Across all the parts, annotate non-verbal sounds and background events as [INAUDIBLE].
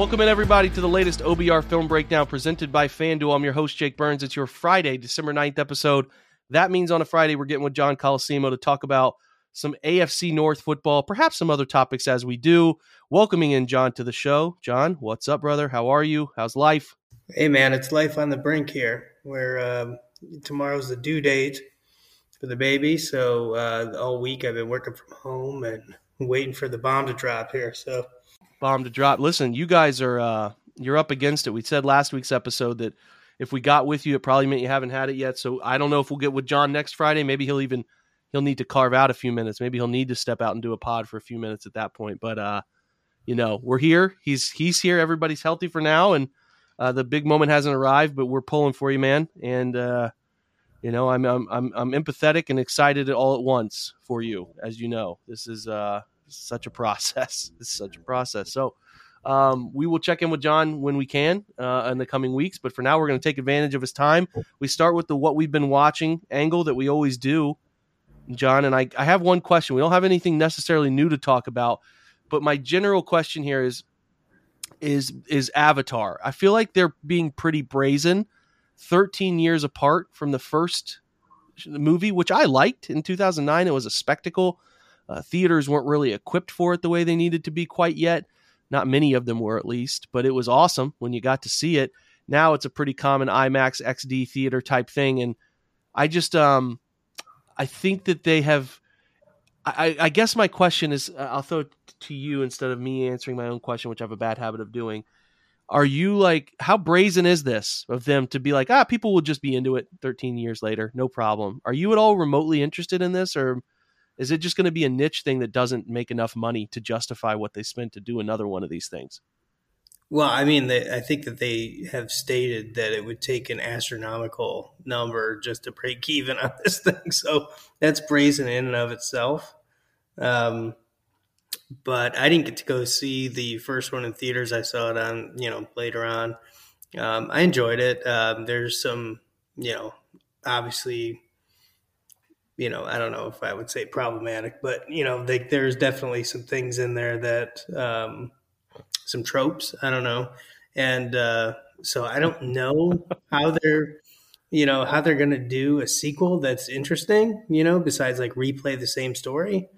Welcome in, everybody, to the latest OBR Film Breakdown presented by FanDuel. I'm your host, Jake Burns. It's your Friday, December 9th episode. That means on a Friday, we're getting with John Colosimo to talk about some AFC North football, perhaps some other topics as we do. Welcoming in John to the show. John, what's up, brother? How are you? How's life? Hey man, it's life on the brink here. Where um, tomorrow's the due date for the baby, so uh, all week I've been working from home and waiting for the bomb to drop here. So Bomb to drop. Listen, you guys are uh, you're up against it. We said last week's episode that if we got with you, it probably meant you haven't had it yet. So I don't know if we'll get with John next Friday. Maybe he'll even he'll need to carve out a few minutes. Maybe he'll need to step out and do a pod for a few minutes at that point. But uh, you know, we're here. He's he's here. Everybody's healthy for now, and uh, the big moment hasn't arrived, but we're pulling for you, man. And uh, you know, I'm I'm I'm I'm empathetic and excited all at once for you. As you know, this is uh such a process. [LAUGHS] It's such a process. So. Um, we will check in with John when we can uh, in the coming weeks, but for now, we're going to take advantage of his time. We start with the what we've been watching angle that we always do, John. And I, I have one question. We don't have anything necessarily new to talk about, but my general question here is is is Avatar. I feel like they're being pretty brazen. 13 years apart from the first movie, which I liked in 2009. It was a spectacle. Uh, theaters weren't really equipped for it the way they needed to be quite yet. Not many of them were, at least, but it was awesome when you got to see it. Now it's a pretty common IMAX XD theater type thing, and I just um, I think that they have. I, I guess my question is, I'll throw it to you instead of me answering my own question, which I have a bad habit of doing. Are you like, how brazen is this of them to be like, ah, people will just be into it 13 years later, no problem? Are you at all remotely interested in this, or is it just going to be a niche thing that doesn't make enough money to justify what they spent to do another one of these things? Well, I mean, they, I think that they have stated that it would take an astronomical number just to break even on this thing. [LAUGHS] So that's brazen in and of itself. Um, but I didn't get to go see the first one in theaters. I saw it on, you know, later on. Um, I enjoyed it. Um, there's some, you know, obviously, you know, I don't know if I would say problematic, but you know, they, there's definitely some things in there that, um, some tropes. I don't know, and uh, so I don't know how they're, you know, how they're gonna do a sequel that's interesting. You know, besides like replay the same story.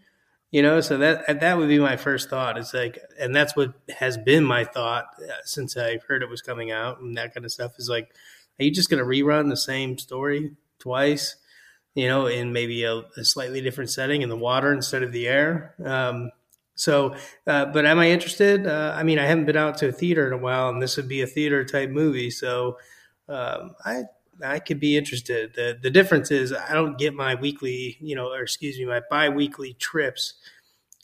You know, so that that would be my first thought. It's like, and that's what has been my thought uh, since I heard it was coming out and that kind of stuff. Is like, are you just gonna rerun the same story twice? You know, in maybe a, a slightly different setting in the water instead of the air. Um, so, uh, but am I interested? Uh, I mean, I haven't been out to a theater in a while, and this would be a theater type movie. So, um, I I could be interested. The the difference is I don't get my weekly, you know, or excuse me, my bi-weekly trips,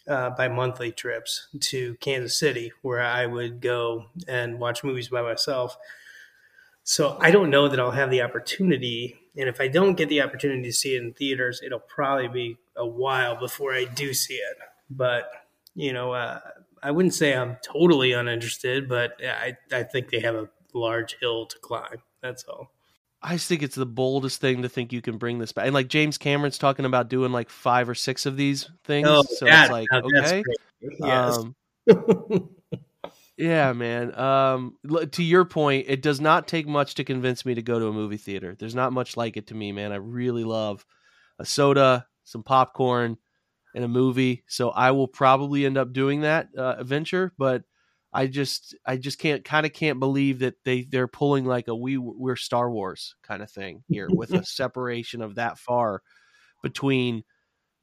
uh, by monthly trips to Kansas City, where I would go and watch movies by myself. So I don't know that I'll have the opportunity, and if I don't get the opportunity to see it in theaters, it'll probably be a while before I do see it. But you know, uh, I wouldn't say I'm totally uninterested, but I, I think they have a large hill to climb. That's all. I just think it's the boldest thing to think you can bring this back. And like James Cameron's talking about doing like five or six of these things. Oh, so that- it's like, okay. Yes. Um, [LAUGHS] yeah, man. Um, to your point, it does not take much to convince me to go to a movie theater. There's not much like it to me, man. I really love a soda, some popcorn, and a movie. So I will probably end up doing that uh, venture, but I just I just can't kind of can't believe that they they're pulling like a we we're Star Wars kind of thing here with a [LAUGHS] separation of that far between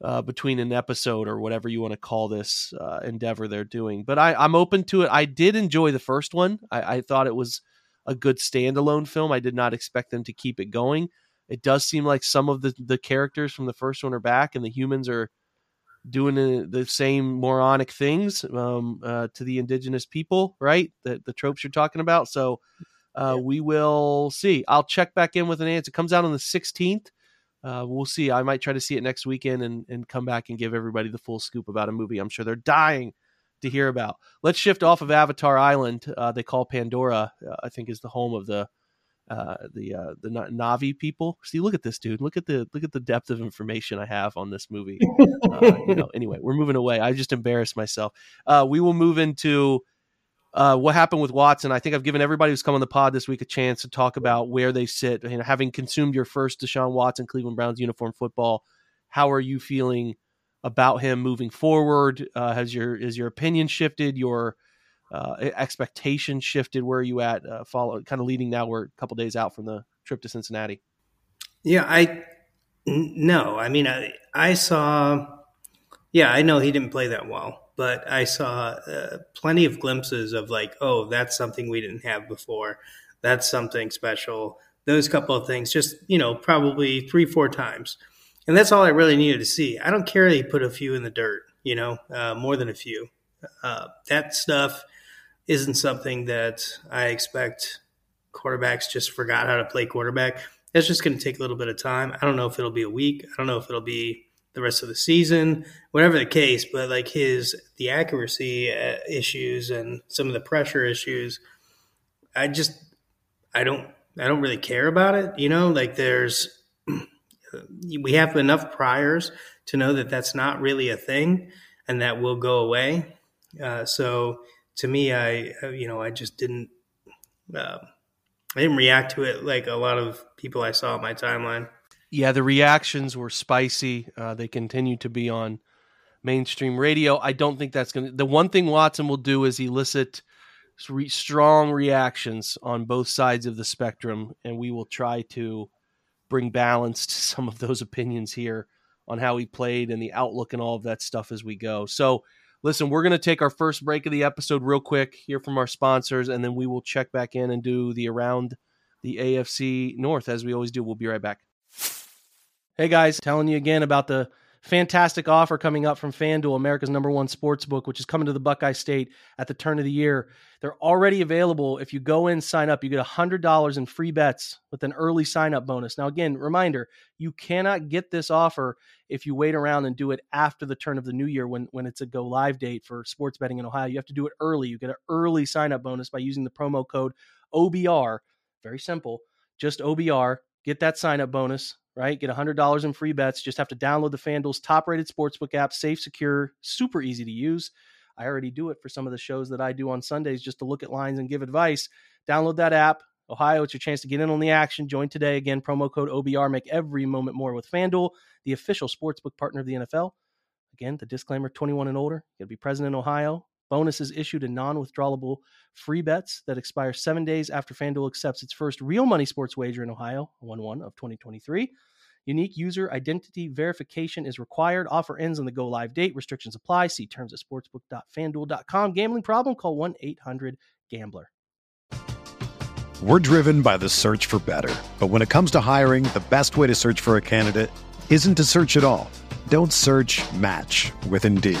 uh, between an episode or whatever you want to call this uh, endeavor they're doing. But I, I'm open to it. I did enjoy the first one. I, I thought it was a good standalone film. I did not expect them to keep it going. It does seem like some of the the characters from the first one are back, and the humans are doing the, the same moronic things um, uh, to the indigenous people, right? The the tropes you're talking about. So uh, Yeah. we will see. I'll check back in with an answer. It comes out on the 16th. Uh, we'll see. I might try to see it next weekend and, and come back and give everybody the full scoop about a movie I'm sure they're dying to hear about. Let's shift off of Avatar Island. Uh, they call Pandora, uh, I think, is the home of the uh, the uh, the Na'vi people. See, look at this dude. Look at the look at the depth of information I have on this movie. Uh, you know. Anyway, we're moving away. I just embarrassed myself. We will move into uh, what happened with Watson. I think I've given everybody who's come on the pod this week a chance to talk about where they sit. You know, having consumed your first Deshaun Watson Cleveland Browns uniform football, how are you feeling about him moving forward? Uh, has your has your opinion shifted? Your uh, expectation shifted? Where are you at? Uh, follow kind of leading now. We're a couple days out from the trip to Cincinnati. Yeah, I no. I mean, I I saw. Yeah, I know he didn't play that well, but I saw uh, plenty of glimpses of like, oh, that's something we didn't have before. That's something special. Those couple of things, just you know, probably three, four times, and that's all I really needed to see. I don't care that he put a few in the dirt, you know, uh, more than a few. Uh, that stuff isn't something that I expect quarterbacks just forgot how to play quarterback that's just going to take a little bit of time. I don't know if it'll be a week. I don't know if it'll be the rest of the season, whatever the case. But like his the accuracy uh, issues and some of the pressure issues, I just I don't I don't really care about it. You know, like there's [CLEARS THROAT] we have enough priors to know that that's not really a thing and that will go away. Uh, so to me, I uh, you know I just didn't. Uh, I didn't react to it like a lot of people I saw on my timeline. Yeah, the reactions were spicy. Uh, they continue to be on mainstream radio. I don't think that's going to. The one thing Watson will do is elicit re- strong reactions on both sides of the spectrum, and we will try to bring balance to [LAUGHS] some of those opinions here on how he played and the outlook and all of that stuff as we go. So, listen, we're going to take our first break of the episode real quick, hear from our sponsors, and then we will check back in and do the around the AFC North as we always do. We'll be right back. Hey guys, telling you again about the fantastic offer coming up from FanDuel, America's number one sports book, which is coming to the Buckeye State at the turn of the year. They're already available. If you go in, sign up, you get $100 in free bets with an early sign up bonus. Now, again, reminder you cannot get this offer if you wait around and do it after the turn of the new year when, when it's a go live date for sports betting in Ohio. You have to do it early. You get an early sign up bonus by using the promo code OBR. Very simple. Just OBR. Get that sign up bonus right? Get $100 in free bets. Just have to download the FanDuel's top rated sportsbook app, safe, secure, super easy to use. I already do it for some of the shows that I do on Sundays just to look at lines and give advice. Download that app. Ohio, it's your chance to get in on the action. Join today. Again, promo code OBR. Make every moment more with FanDuel, the official sportsbook partner of the NFL. Again, the disclaimer 21 and older. You got to be present in Ohio. Bonuses issued in non withdrawable free bets that expire seven days after FanDuel accepts its first real money sports wager in Ohio, 1 1 of 2023. Unique user identity verification is required. Offer ends on the go live date. Restrictions apply. See terms at sportsbook.fanduel.com. Gambling problem? Call 1 800 Gambler. We're driven by the search for better. But when it comes to hiring, the best way to search for a candidate isn't to search at all. Don't search match with Indeed.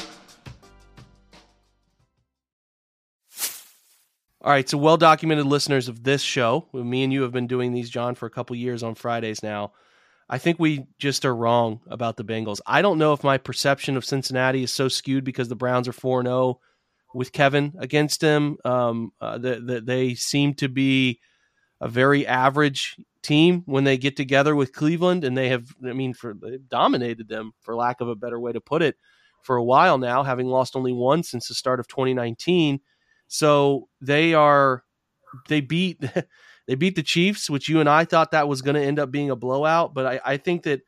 All right, so well documented listeners of this show, me and you have been doing these, John, for a couple years on Fridays now. I think we just are wrong about the Bengals. I don't know if my perception of Cincinnati is so skewed because the Browns are 4 0 with Kevin against them. Um, uh, that the, they seem to be a very average team when they get together with Cleveland, and they have, I mean, for dominated them, for lack of a better way to put it, for a while now, having lost only one since the start of 2019. So they are they beat [LAUGHS] they beat the Chiefs, which you and I thought that was going to end up being a blowout. But I, I think that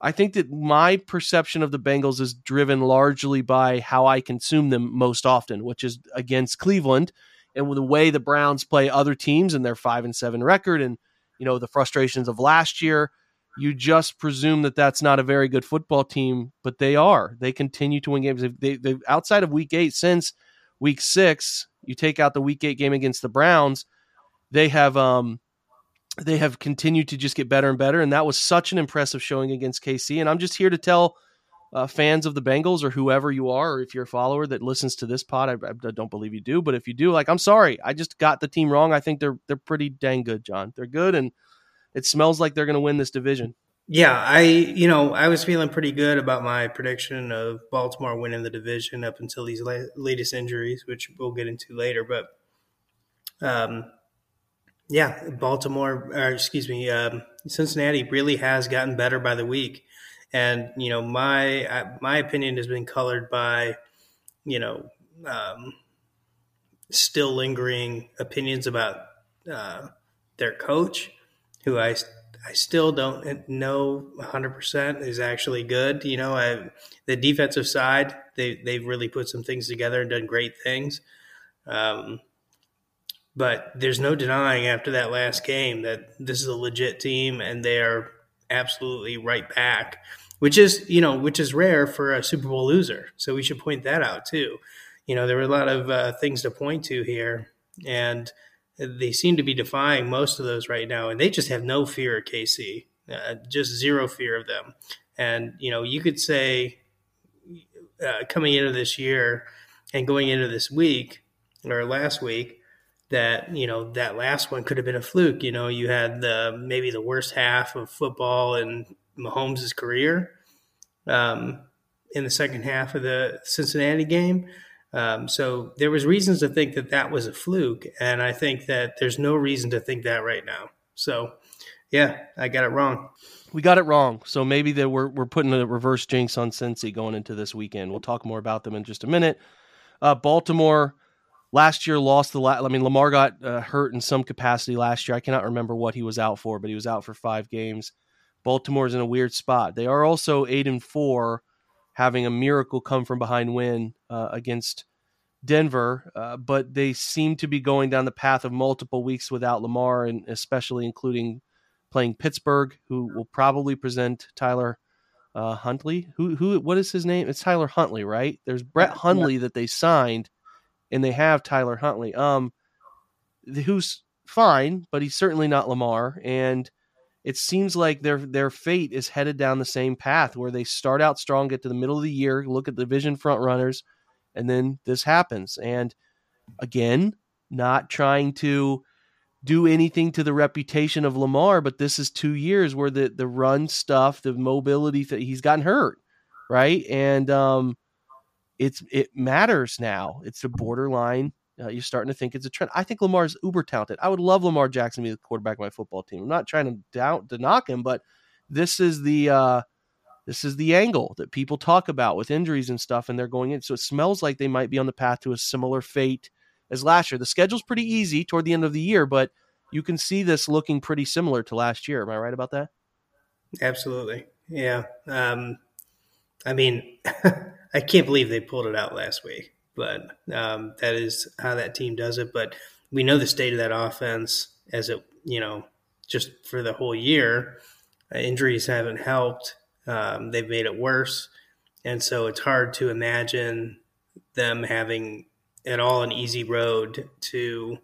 I think that my perception of the Bengals is driven largely by how I consume them most often, which is against Cleveland and with the way the Browns play other teams and their five and seven record and you know the frustrations of last year. You just presume that that's not a very good football team, but they are. They continue to win games. They, they outside of Week Eight since week six, you take out the week eight game against the Browns, they have um they have continued to just get better and better, and that was such an impressive showing against KC. And I'm just here to tell uh, fans of the Bengals or whoever you are, or if you're a follower that listens to this pod, I, I, don't believe you do, but if you do, like I'm sorry, I just got the team wrong. I think they're they're pretty dang good, John. They're good, and it smells like they're going to win this division. Yeah, I you know I was feeling pretty good about my prediction of Baltimore winning the division up until these la- latest injuries, which we'll get into later. But um, yeah, Baltimore, or excuse me, um, Cincinnati really has gotten better by the week, and you know my my opinion has been colored by you know um, still lingering opinions about uh, their coach, who I I still don't know 100% is actually good. You know, I, the defensive side, they, they've really put some things together and done great things. Um, but there's no denying after that last game that this is a legit team and they are absolutely right back, which is, you know, which is rare for a Super Bowl loser. So we should point that out too. You know, there were a lot of uh, things to point to here. And – they seem to be defying most of those right now, and they just have no fear of KC, uh, just zero fear of them. And you know, you could say uh, coming into this year and going into this week or last week that you know that last one could have been a fluke. You know, you had the maybe the worst half of football in Mahomes' career um, in the second half of the Cincinnati game. Um, so there was reasons to think that that was a fluke, and I think that there's no reason to think that right now. So, yeah, I got it wrong. We got it wrong. So maybe that we're we're putting a reverse jinx on Cincy going into this weekend. We'll talk more about them in just a minute. Uh, Baltimore last year lost the. La- I mean, Lamar got uh, hurt in some capacity last year. I cannot remember what he was out for, but he was out for five games. Baltimore's in a weird spot. They are also eight and four having a miracle come from behind win uh, against Denver, uh, but they seem to be going down the path of multiple weeks without Lamar, and especially including playing Pittsburgh, who will probably present Tyler uh, Huntley. Who who what is his name? It's Tyler Huntley, right? There's Brett Hundley yeah. that they signed, and they have Tyler Huntley, um, who's fine, but he's certainly not Lamar, and it seems like their their fate is headed down the same path where they start out strong, get to the middle of the year, look at the division front runners, and then this happens. And again, not trying to do anything to the reputation of Lamar, but this is two years where the the run stuff, the mobility that he's gotten hurt, right? And um, it's it matters now. It's a borderline uh, you're starting to think it's a trend. I think Lamar's uber talented. I would love Lamar Jackson to be the quarterback of my football team. I'm not trying to doubt to knock him, but this is the uh, this is the angle that people talk about with injuries and stuff, and they're going in. So it smells like they might be on the path to a similar fate as last year. The schedule's pretty easy toward the end of the year, but you can see this looking pretty similar to last year. Am I right about that? Absolutely. Yeah. Um, I mean, [LAUGHS] I can't believe they pulled it out last week, but um, that is how that team does it. But we know the state of that offense as it, you know, just for the whole year. Uh, injuries haven't helped. Um, they've made it worse. And so it's hard to imagine them having at all an easy road to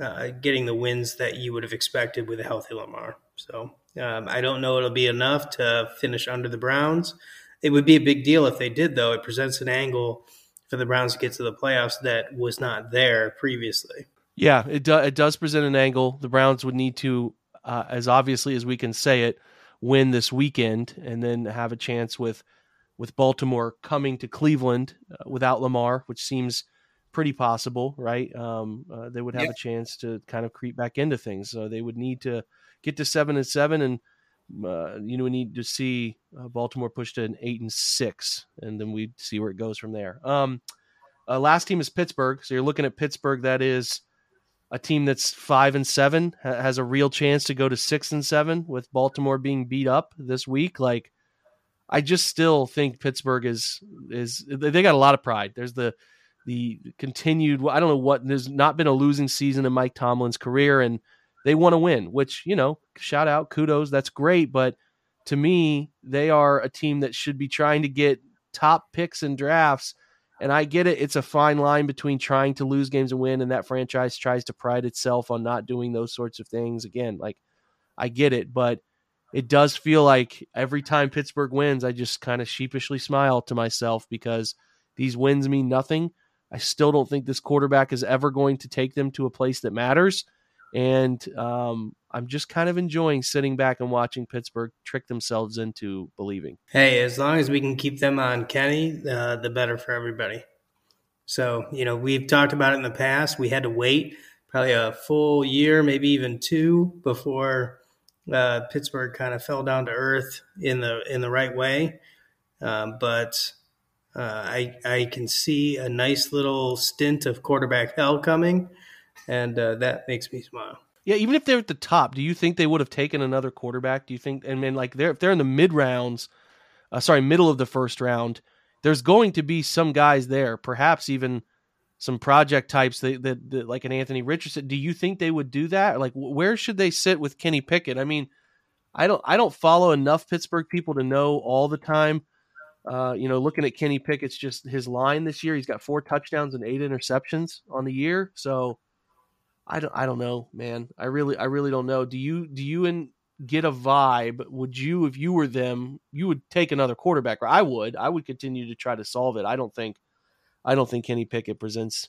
uh, getting the wins that you would have expected with a healthy Lamar. So um, I don't know it'll be enough to finish under the Browns. It would be a big deal if they did, though. It presents an angle for the Browns to get to the playoffs that was not there previously. Yeah, it, do, it does present an angle. The Browns would need to, uh, as obviously as we can say it, win this weekend and then have a chance with with Baltimore coming to Cleveland uh, without Lamar, which seems pretty possible, right? Um, uh, they would have Yeah. a chance to kind of creep back into things. So they would need to get to seven and seven, and uh, you know we need to see uh, Baltimore push to an eight and six, and then we see where it goes from there. Um, uh, last team is Pittsburgh, so you're looking at Pittsburgh. That is a team that's five and seven ha- has a real chance to go to six and seven with Baltimore being beat up this week. Like, I just still think Pittsburgh is is they got a lot of pride. There's the the continued. I don't know what. There's not been a losing season in Mike Tomlin's career, and they want to win. Which you know, shout out, kudos, that's great. But to me, they are a team that should be trying to get top picks and drafts. And I get it; it's a fine line between trying to lose games and win, and that franchise tries to pride itself on not doing those sorts of things. Again, like I get it, but it does feel like every time Pittsburgh wins, I just kind of sheepishly smile to myself because these wins mean nothing. I still don't think this quarterback is ever going to take them to a place that matters. And um, I'm just kind of enjoying sitting back and watching Pittsburgh trick themselves into believing. Hey, as long as we can keep them on Kenny, uh, the better for everybody. So, you know, we've talked about it in the past. We had to wait probably a full year, maybe even two, before uh, Pittsburgh kind of fell down to earth in the in the right way. Um, but uh, I I can see a nice little stint of quarterback hell coming, and uh, that makes me smile. Yeah, even if they're at the top, do you think they would have taken another quarterback? Do you think? And then, like, they're if they're in the mid rounds, uh, sorry, middle of the first round, there's going to be some guys there, perhaps even some project types that, that, that like an Anthony Richardson. Do you think they would do that? Like, where should they sit with Kenny Pickett? I mean, I don't I don't follow enough Pittsburgh people to know all the time. Uh, you know, looking at Kenny Pickett's just his line this year, he's got four touchdowns and eight interceptions on the year. So I don't I don't know, man. I really I really don't know. Do you do you and get a vibe? Would you if you were them, you would take another quarterback? I would. I would continue to try to solve it. I don't think I don't think Kenny Pickett presents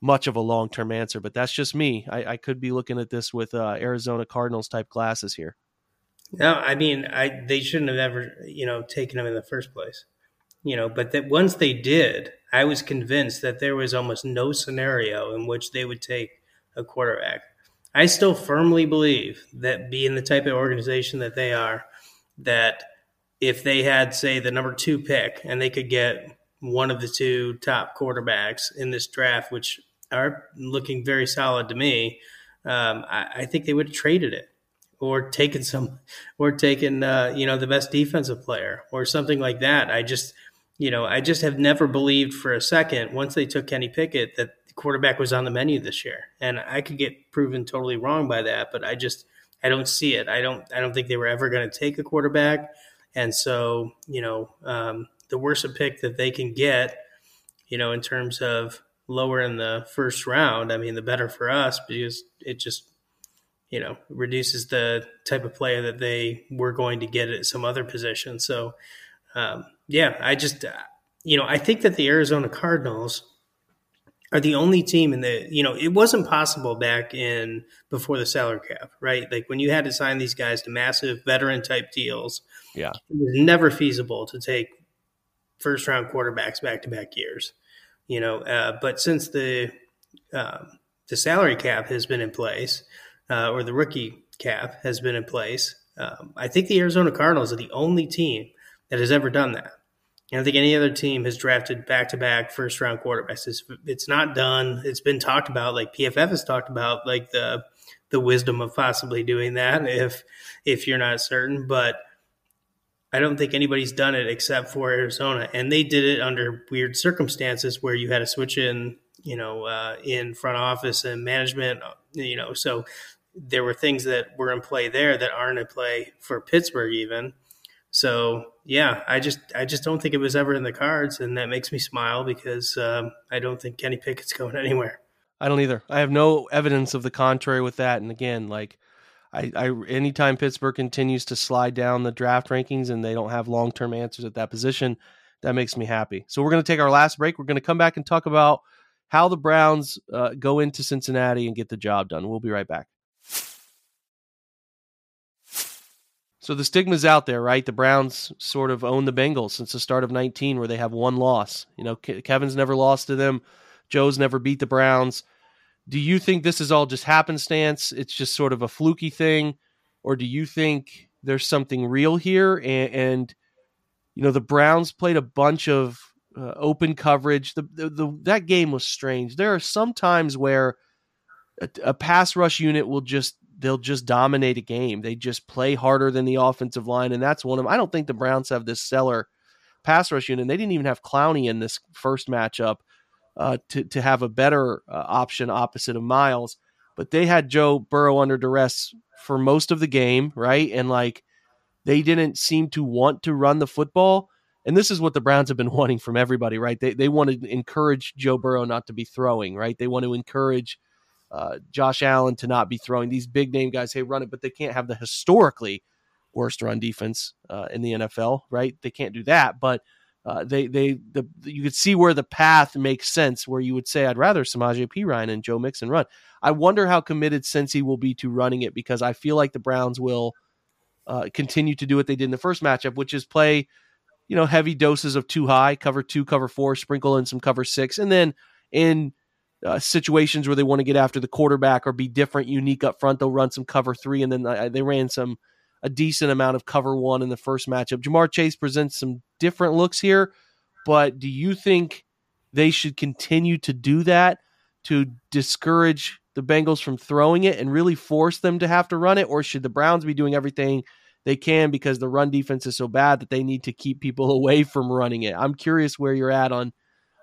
much of a long term answer, but that's just me. I, I could be looking at this with uh, Arizona Cardinals type glasses here. No, I mean, I they shouldn't have ever, you know, taken him in the first place. You know, but that once they did, I was convinced that there was almost no scenario in which they would take a quarterback. I still firmly believe that being the type of organization that they are, that if they had, say, the number two pick and they could get one of the two top quarterbacks in this draft, which are looking very solid to me, um, I, I think they would have traded it or taken some or taken uh, you know the best defensive player or something like that. I just you know I just have never believed for a second once they took Kenny Pickett that quarterback was on the menu this year, and I could get proven totally wrong by that, but I just I don't see it. I don't I don't think they were ever going to take a quarterback, and so you know um, the worse a pick that they can get, you know in terms of lower in the first round, I mean the better for us because it just you know, reduces the type of player that they were going to get at some other position. So, um, yeah, I just, you know, I think that the Arizona Cardinals are the only team in the, you know, it wasn't possible back in before the salary cap, right? Like when you had to sign these guys to massive veteran type deals, Yeah. it was never feasible to take first round quarterbacks back to back years, you know. Uh, but since the um, the salary cap has been in place, uh, or the rookie cap has been in place, um, I think the Arizona Cardinals are the only team that has ever done that. I don't think any other team has drafted back to back first round quarterbacks. It's, it's not done. It's been talked about, like PFF has talked about, like the the wisdom of possibly doing that [LAUGHS] if if you're not certain. But I don't think anybody's done it except for Arizona, and they did it under weird circumstances where you had to switch in, you know, uh, in front office and management, you know. So there were things that were in play there that aren't in play for Pittsburgh, even. So yeah, I just I just don't think it was ever in the cards, and that makes me smile because um, I don't think Kenny Pickett's [LAUGHS] going anywhere. I don't either. I have no evidence of the contrary with that. And again, like I, I anytime Pittsburgh continues to slide down the draft rankings and they don't have long term answers at that position, that makes me happy. So we're going to take our last break. We're going to come back and talk about how the Browns uh, go into Cincinnati and get the job done. We'll be right back. So the stigma's out there, right? The Browns sort of own the Bengals since the start of 19, where they have one loss. You know, Kevin's never lost to them. Joe's never beat the Browns. Do you think this is all just happenstance? It's just sort of a fluky thing, or do you think there's something real here? And, and you know, the Browns played a bunch of uh, open coverage. The, the, the that game was strange. There are some times where a, a pass rush unit will just they'll just dominate a game. They just play harder than the offensive line, and that's one of them. I don't think the Browns have this stellar pass rush unit. They didn't even have Clowney in this first matchup uh, to to have a better uh, option opposite of Myles. But they had Joe Burrow under duress for most of the game, right? And like they didn't seem to want to run the football. And this is what the Browns have been [LAUGHS] wanting from everybody, right? They they want to encourage Joe Burrow not to be throwing, right? They want to encourage uh, Josh Allen to not be throwing. These big name guys, hey, run it, but they can't have the historically worst run defense uh, in the NFL, right? They can't do that, but uh, they they the you could see where the path makes sense where you would say I'd rather Samaje Perine and Joe Mixon run. I wonder how committed Cincy will be to running it because I feel like the Browns will uh, continue to do what they did in the first matchup, which is play you know heavy doses of two high, cover two, cover four, sprinkle in some cover six, and then in uh, situations where they want to get after the quarterback or be different, unique up front, they'll run some cover three, and then they ran some a decent amount of cover one in the first matchup. Ja'Marr Chase presents some different looks here, but do you think they should continue to do that to discourage the Bengals from throwing it and really force them to have to run it? Or should the Browns be doing everything they can because the run defense is so bad that they need to keep people [LAUGHS] away from running it? I'm curious where you're at on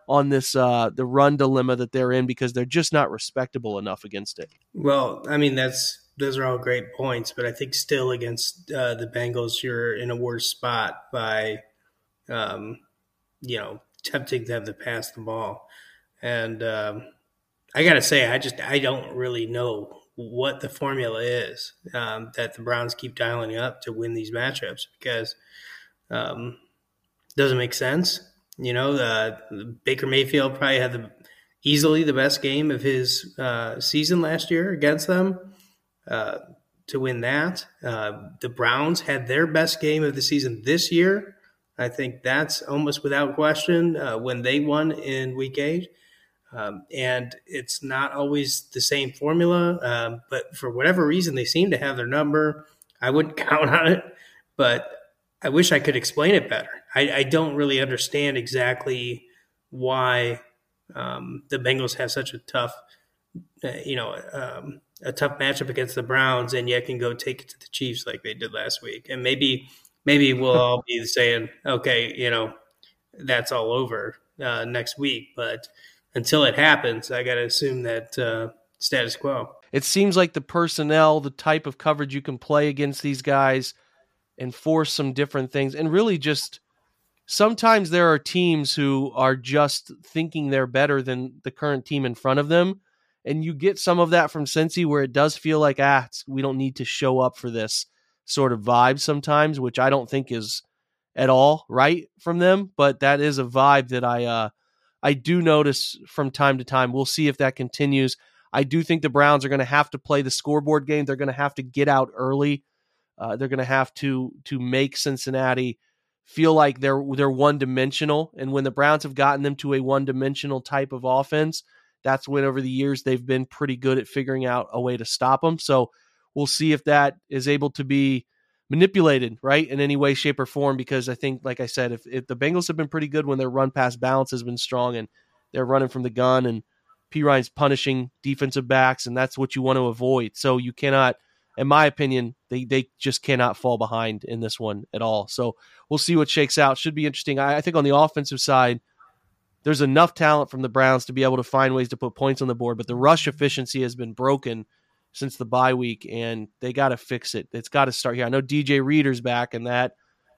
on this uh the run dilemma that they're in because they're just not respectable enough against it. Well, I mean that's those are all great points, but I think still against uh, the Bengals, you're in a worse spot by, um, you know, tempting them to pass the ball. And um, I got to say, I just I don't really know what the formula is um, that the Browns keep dialing up to win these matchups because um, doesn't make sense. You know, uh, Baker Mayfield probably had the easily the best game of his uh, season last year against them uh, to win that. Uh, the Browns had their best game of the season this year. I think that's almost without question uh, when they won in week eight. Um, and it's not always the same formula, um, but for whatever reason, they seem to have their number. I wouldn't [LAUGHS] count on it, but I wish I could explain it better. I, I don't really understand exactly why um, the Bengals have such a tough, uh, you know, um, a tough matchup against the Browns and yet can go take it to the Chiefs like they did last week. And maybe maybe we'll all be saying, okay, you know, that's all over uh, next week. But until it happens, I got to assume that uh, status quo. It seems like the personnel, the type of coverage you can play against these guys, and force some different things, and really just sometimes there are teams who are just thinking they're better than the current team in front of them and you get some of that from Cincy where it does feel like ah we don't need to show up for this sort of vibe sometimes, which I don't think is at all right from them, but that is a vibe that I uh I do notice from time to time. We'll see if that continues. I do think the Browns are going to have to play the scoreboard game. They're going to have to get out early. Uh, they're going to have to to make Cincinnati feel like they're they're one dimensional. And when the Browns have gotten them to a one dimensional type of offense, that's when over the years they've been pretty good at figuring out a way to stop them. So we'll see if that is able to be manipulated, right, in any way, shape, or form. Because I think, like I said, if, if the Bengals have been pretty good when their run pass balance has been strong and they're running from the gun and Perine's punishing defensive backs, and that's what you want to avoid. So you cannot in my opinion, they they just cannot fall behind in this one at all. So we'll see what shakes out. Should be interesting. I, I think on the offensive side, there's enough talent from the Browns to be able to find ways to put points on the board, but the rush efficiency has been broken since the bye week, and they got to fix it. It's got to start here. I know DJ Reader's back, and that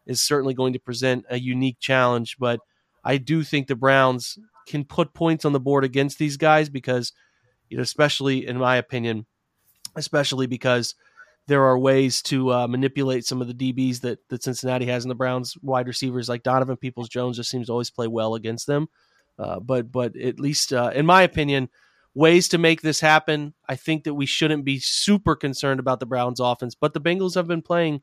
is certainly going to present a unique challenge, but I do think the Browns can put points on the board against these guys because, you know, especially in my opinion, especially because there are ways to uh, manipulate some of the DBs that that Cincinnati has in the Browns wide receivers like Donovan Peoples Jones just seems to always play well against them. Uh, but but at least uh, in my opinion, ways to make this happen. I think that we shouldn't be super concerned about the Browns offense, but the Bengals have been playing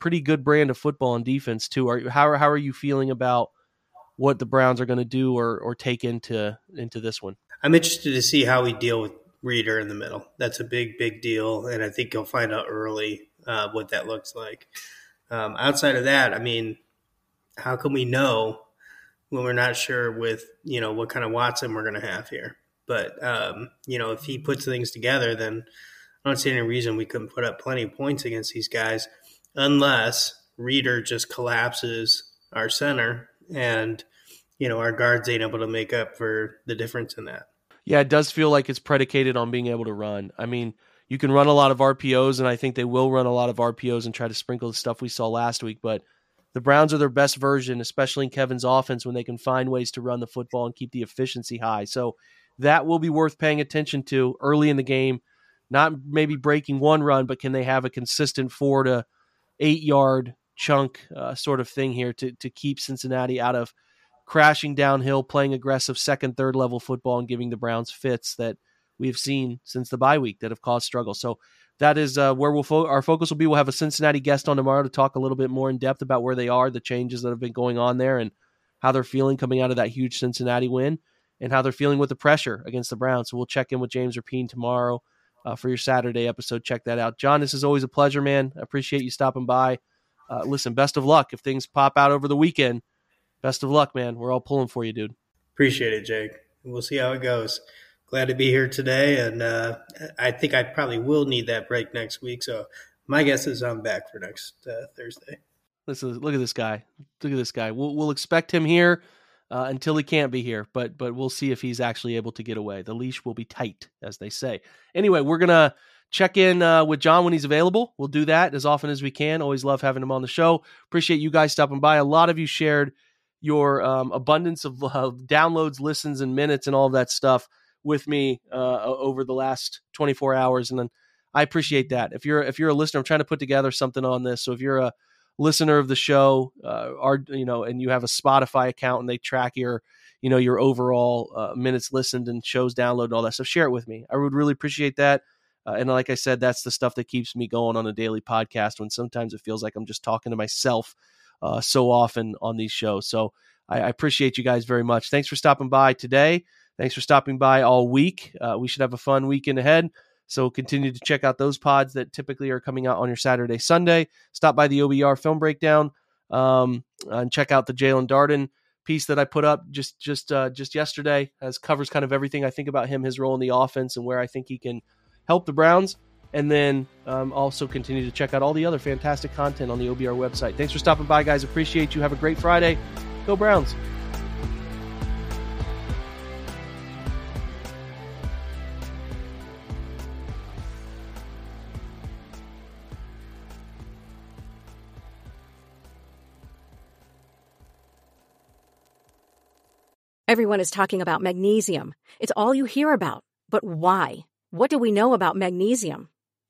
pretty good brand of football and defense too. Are you how how are you feeling about what the Browns are going to do or or take into into this one. I'm interested to see how we deal with Reader in the middle. That's a big big deal, and I think you'll find out early uh, what that looks like. Um, outside of that, I mean, how can we know when we're not sure with you know what kind of Watson we're going to have here? But um, you know, if he puts things together, then I don't see any reason we couldn't put up plenty of points against these guys, unless Reader just collapses our center and you know our guards ain't able to make up for the difference in that. Yeah, it does feel like it's predicated on being able to run. I mean, you can run a lot of RPOs, and I think they will run a lot of RPOs and try to sprinkle the stuff we saw last week. But the Browns are their best version, especially in Kevin's offense, when they can find ways to run the football and keep the efficiency high. So that will be worth paying attention to early in the game. Not maybe breaking one run, but can they have a consistent four to eight yard chunk uh, sort of thing here to to keep Cincinnati out of crashing downhill, playing aggressive second, third level football, and giving the Browns fits that we've seen since the bye week that have caused struggle. So that is uh, where we'll fo- our focus will be. We'll have a Cincinnati guest on tomorrow to talk a little bit more in depth about where they are, the changes that have been going on there, and how they're feeling coming out of that huge Cincinnati win, and how they're feeling with the pressure against the Browns. So we'll check in with James Rapien tomorrow uh, for your Saturday episode. Check that out, John. This is always a pleasure, man. I appreciate you stopping by uh, listen, best of luck if things pop out over the weekend. Best of luck, man. We're all pulling for you, dude. Appreciate it, Jake. We'll see how it goes. Glad to be here today, and uh, I think I probably will need that break next week. So my guess is I'm back for next uh, Thursday. Listen, look at this guy. Look at this guy. We'll, we'll expect him here uh, until he can't be here, but but we'll see if he's actually able to get away. The leash will be tight, as they say. Anyway, we're gonna check in uh, with John when he's available. We'll do that as often as we can. Always love having him on the show. Appreciate you guys stopping by. A lot of you shared your um, abundance of downloads, listens, and minutes, and all that stuff with me uh, over the last 24 hours, and then I appreciate that. If you're if you're a listener, I'm trying to put together something on this. So if you're a listener of the show, uh, are you know, and you have a Spotify account and they track your you know your overall uh, minutes listened and shows downloaded and all that stuff, share it with me. I would really appreciate that. Uh, and like I said, that's the stuff that keeps me going on a daily podcast when sometimes it feels like I'm just talking to myself uh, so often on these shows. So I, I, appreciate you guys very much. Thanks for stopping by today. Thanks for stopping by all week. Uh, we should have a fun weekend ahead. So continue to check out those pods that typically are coming out on your Saturday, Sunday. Stop by the OBR film breakdown um, and check out the Jalen Darden piece that I put up just just uh, just yesterday. As covers kind of everything I think about him, his role in the offense, and where I think he can help the Browns, and then um, also continue to check out all the other fantastic content on the OBR website. Thanks for stopping by, guys. Appreciate you. Have a great Friday. Go Browns. Everyone is talking about magnesium. It's all you hear about. But why? What do we know about magnesium?